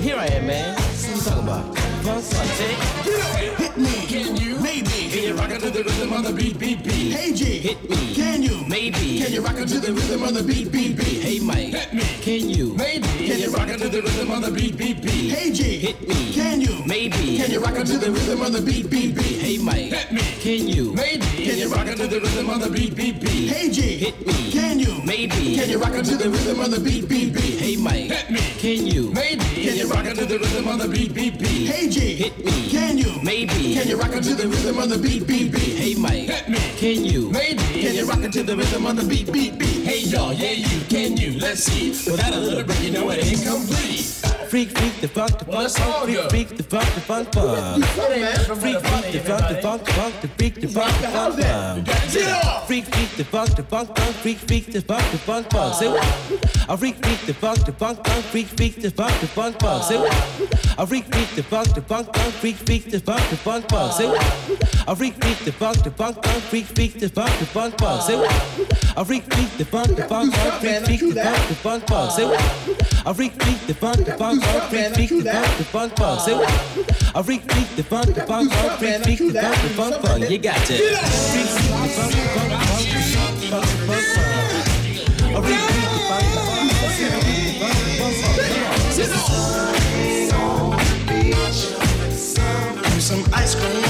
Here I am, man what I'm talking about. Fun Sunday. Hit me. Can you? Maybe. Can you rock it to the rhythm of the beat, beat, beat? Hey G. Hit me. Can you? Maybe. Can you rock it to the rhythm of the beat, beat, beat? Hey Mike. Hit me. Can you? Maybe. Can you rock it to the rhythm of the beat, beat, beat? Hey G. Hit me. Can you? Maybe. Can you rock it to the rhythm of the beat, beat, beat? Hey Mike. Hit me. Can you? Maybe. Can you rock it to the rhythm of the beat, beat, beat? Hey G. Hit me. Can you? Maybe. Can you rock it to the rhythm of the beat, beat, beat? Hey Mike. Hit me. Can you? Maybe. Can you rock it to the rhythm of the beat? beat. Hey G, hit me. Can you? Maybe. Can you rock it to the rhythm of the beat, beat, beat? Hey Mike, hit me. Can you? Maybe. Can you rock it to the rhythm of the beat, beat, beat? Hey y'all, yeah you. Can you? Let's see. Without a little break, you know it ain't complete freak, freak the funk, the funk, freak, freak the funk, the funk, funk. Freak, freak the funk, the funk, funk, the freak, the funk, the funk, funk. Freak, freak the funk, the funk, funk, freak, freak the funk, the funk, funk. Say what? I freak, freak the funk, the funk, funk, freak, freak the funk, the funk, funk. Say what? I freak, freak the funk, the funk, funk, freak, freak the funk, the funk, funk. Say what? I freak, freak the funk, the funk, funk, freak, freak the funk, the funk, funk. Say what? I freak, freak the funk, the funk, funk, freak, freak the funk, the funk, funk. Say what? I freak, freak the funk, the funk funk, funk, the funk, the funk, funk. I freak, freak the funk, the funk, funk, freak, freak the funk, the funk, funk. You got to. Freak, freak the funk, the funk, funk, the funk, funk, funk, funk. I freak, the funk, the funk, funk. Some ice cream.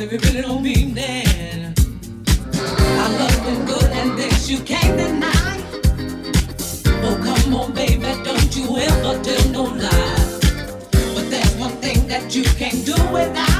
baby, really don't mean that. Our love good and this you can't deny. Oh, come on, baby, don't you ever tell no. But there's one thing that you can't do without.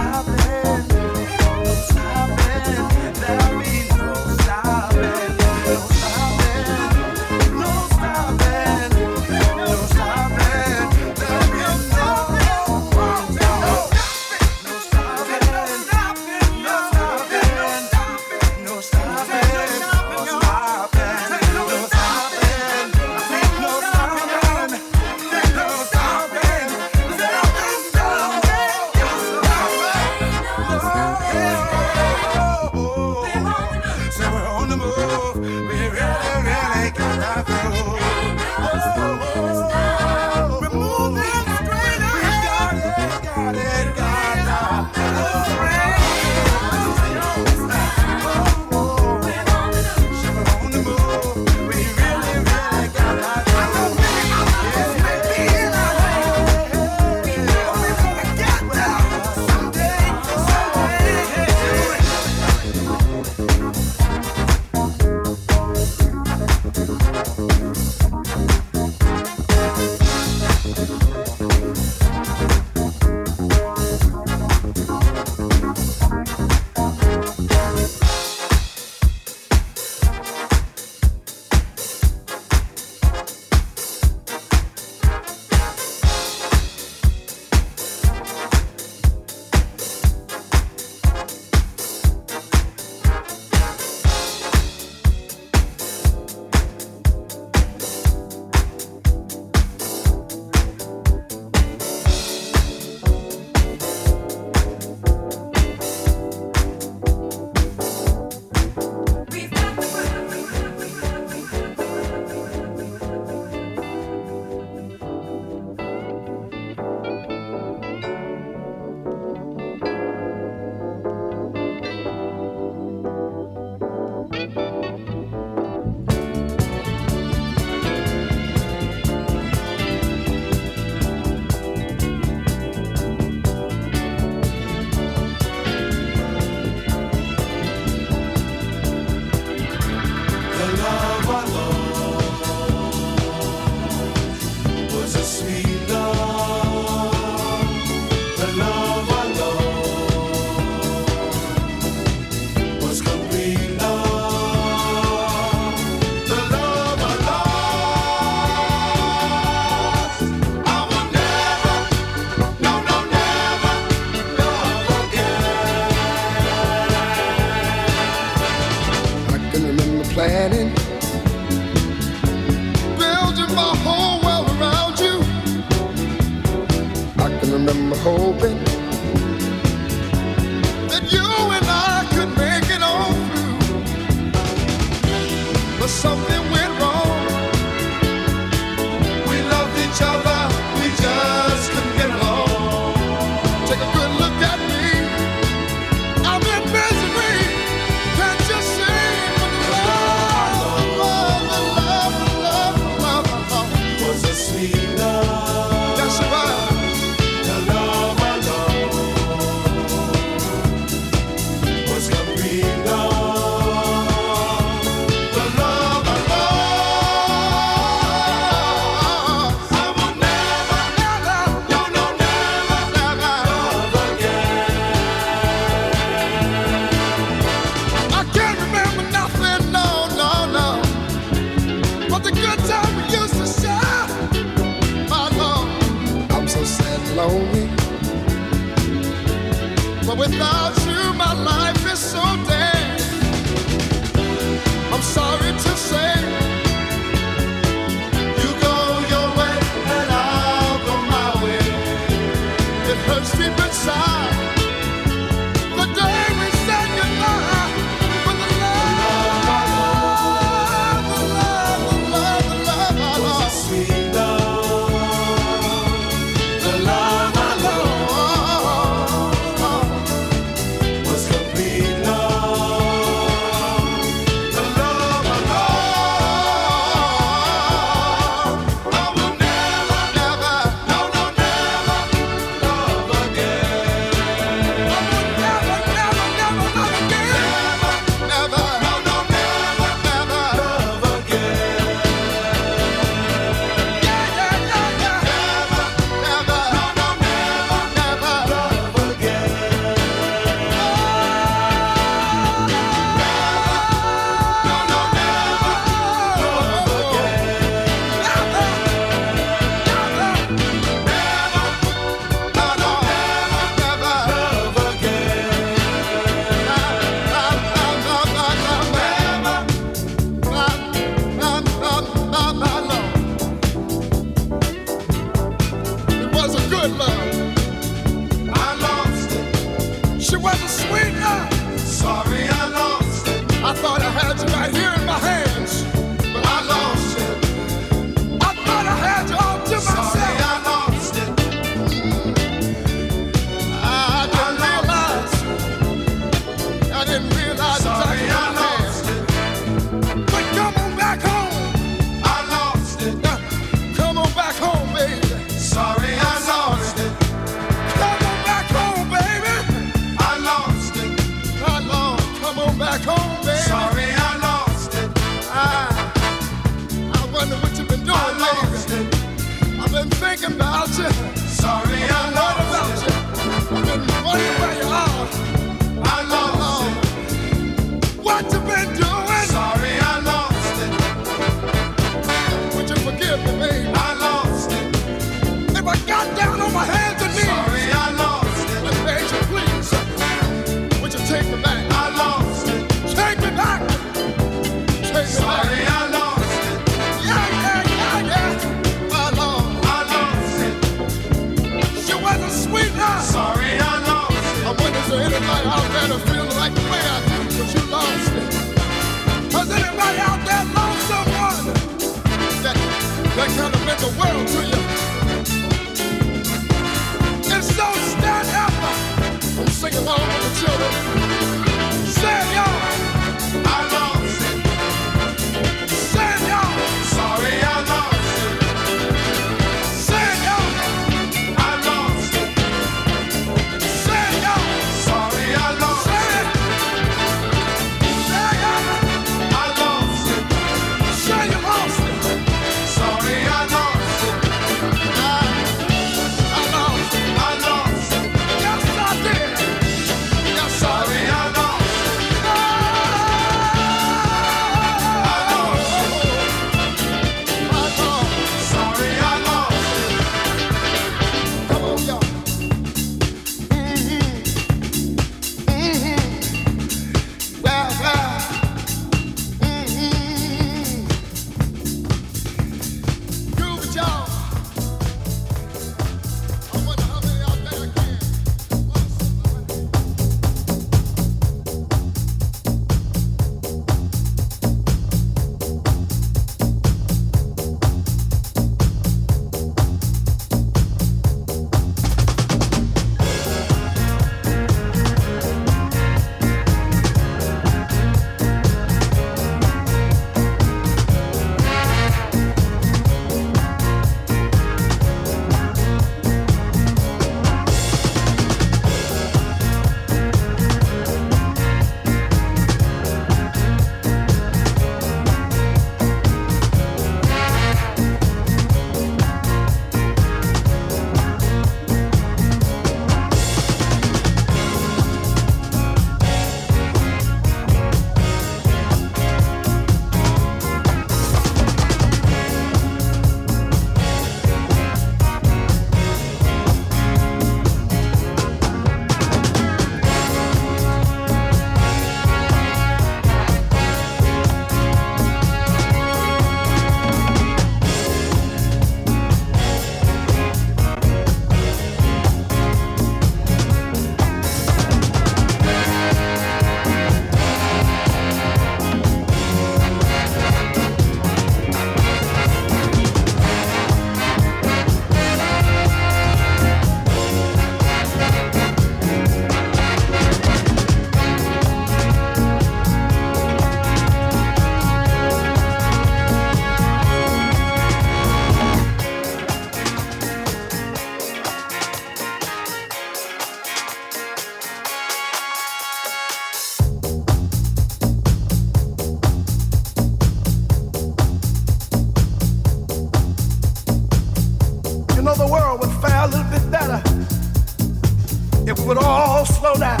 slow down.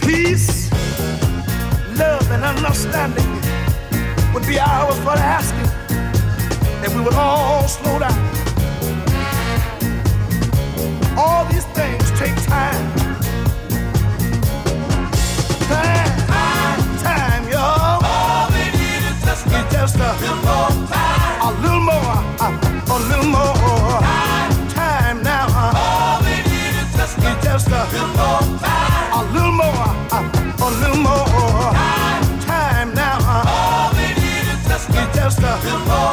Peace, love, and understanding would be ours for the asking and we would all slow down. All these things take time. Time, time, time y'all. All we need is just a, just a, little more time. A little more. A just a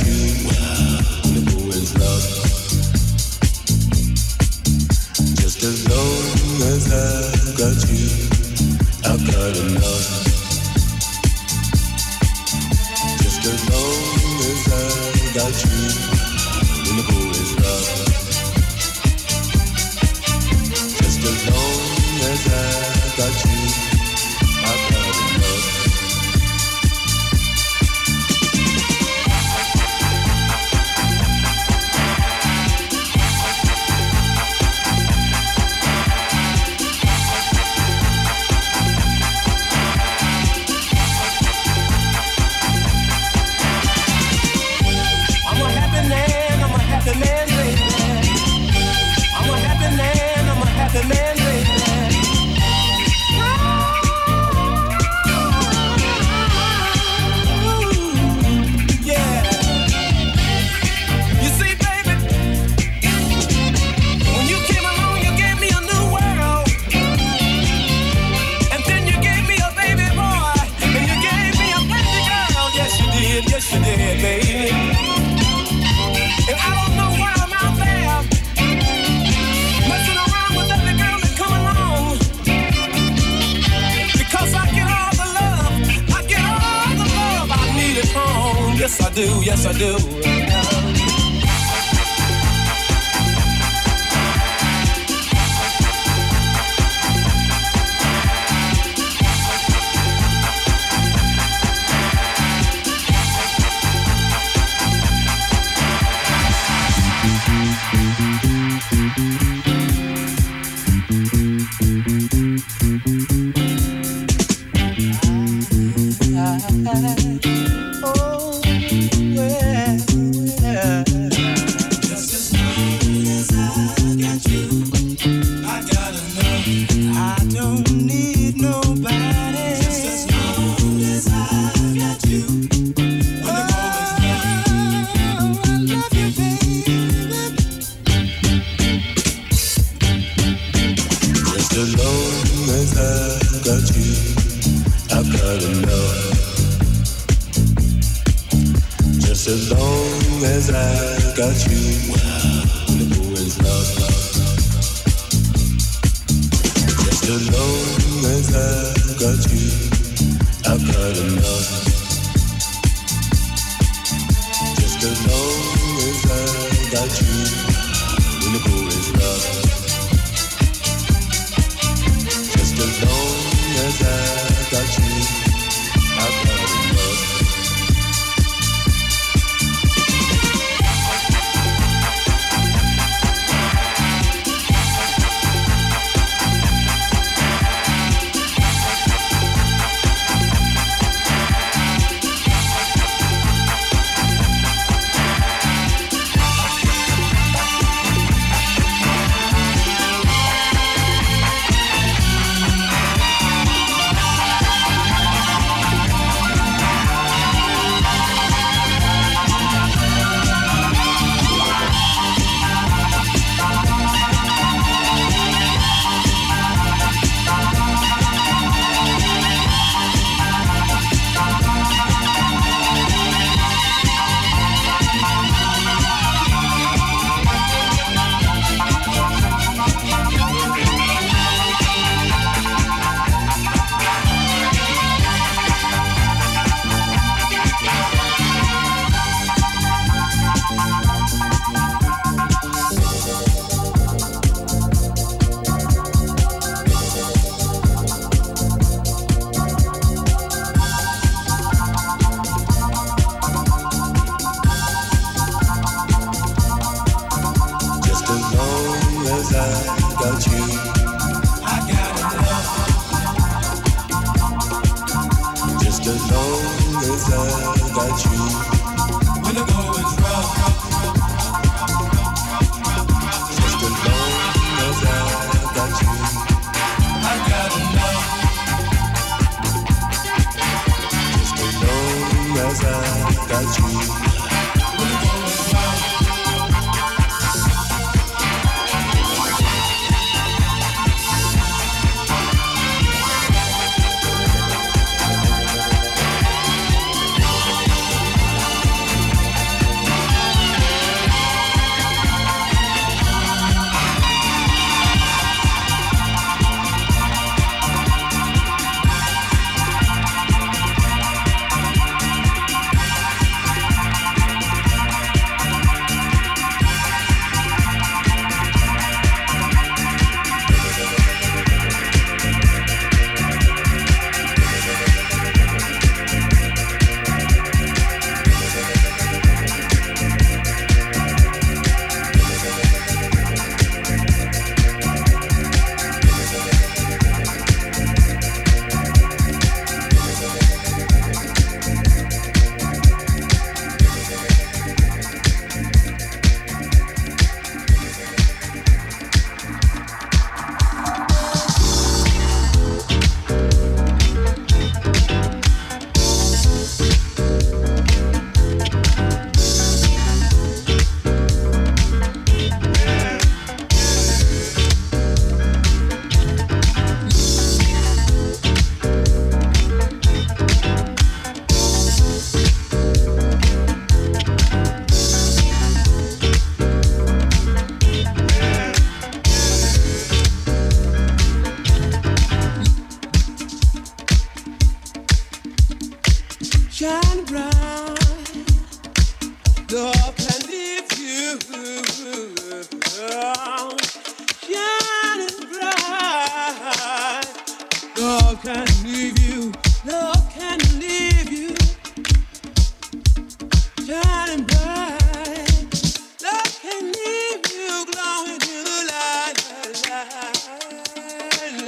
you,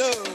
love.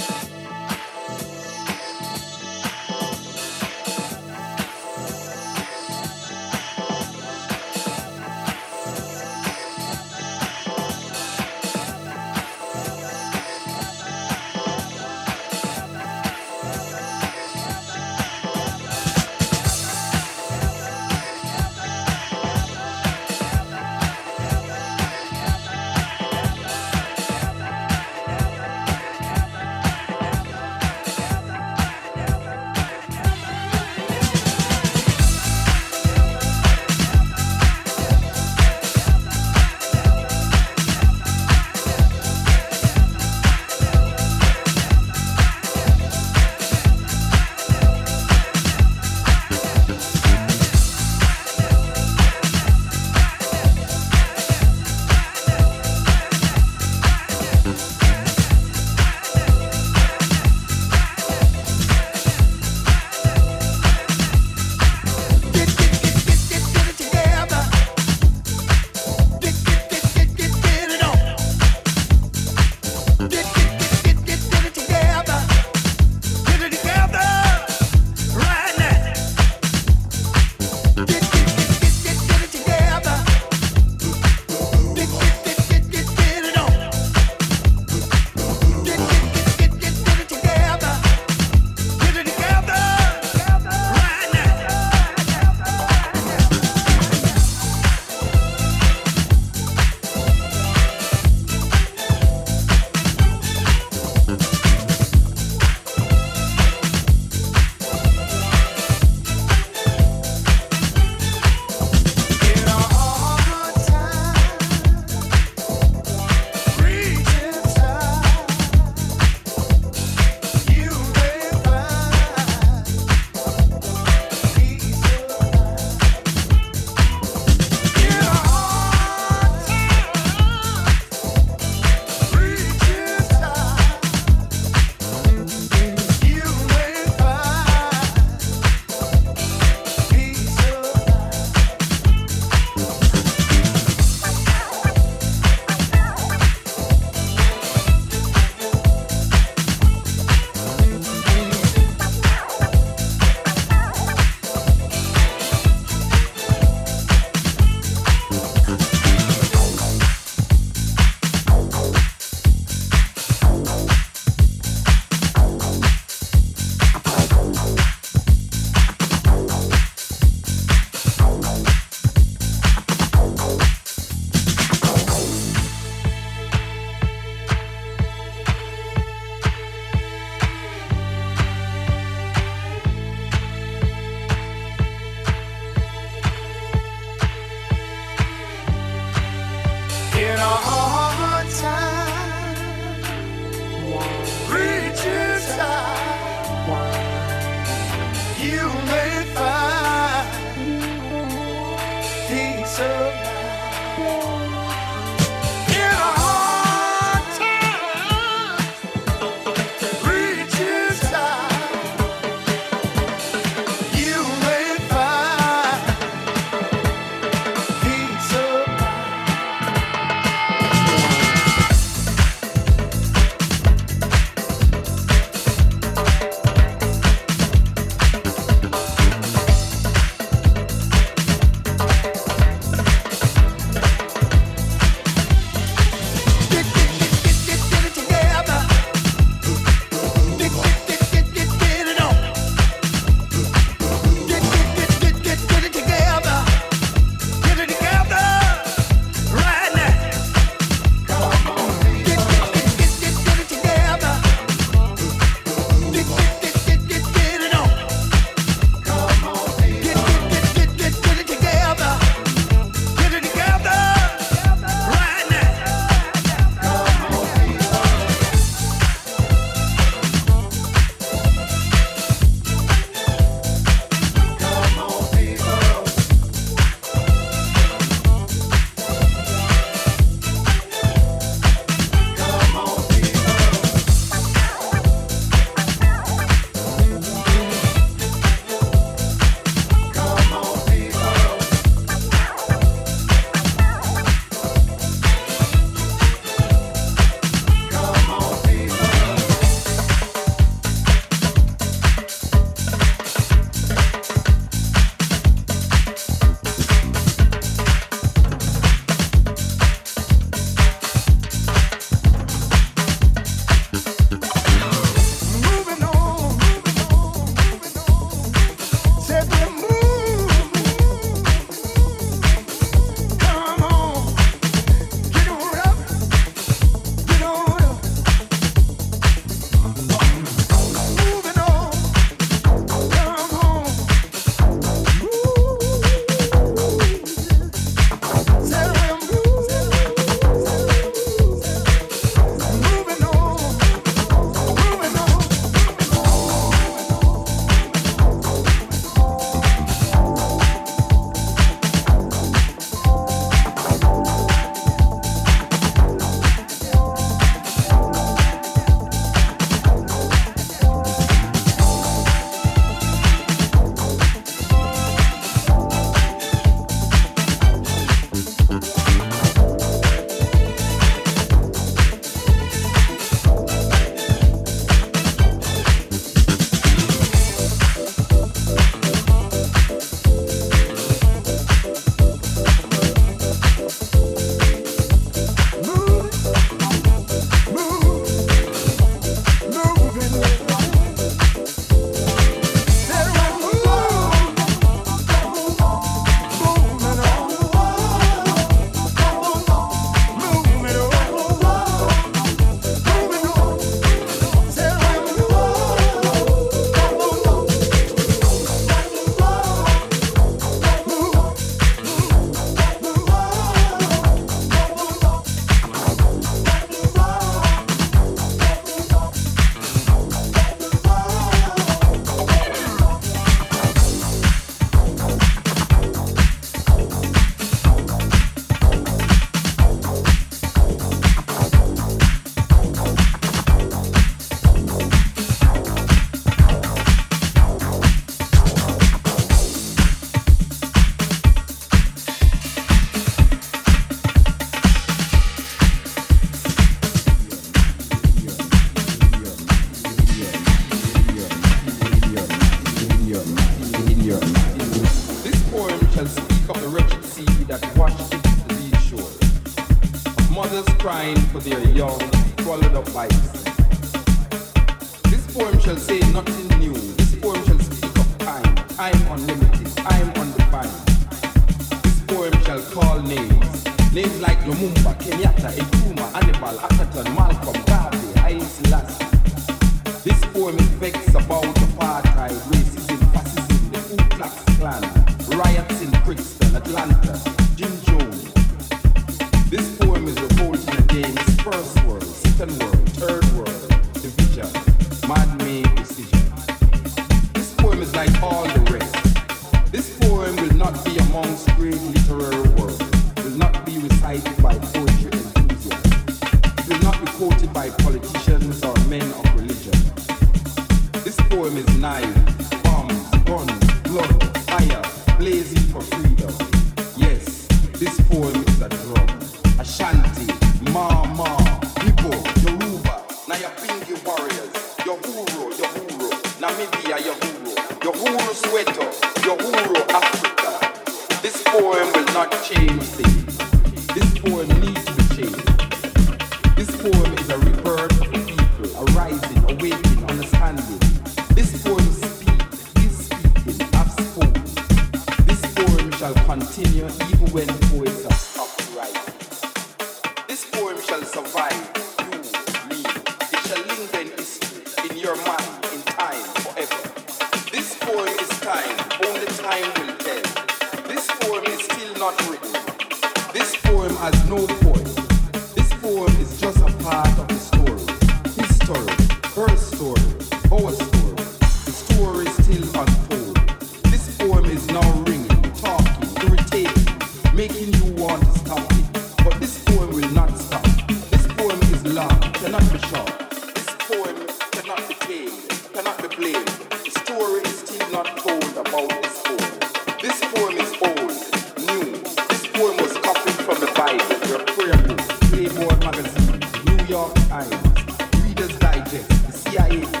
CIA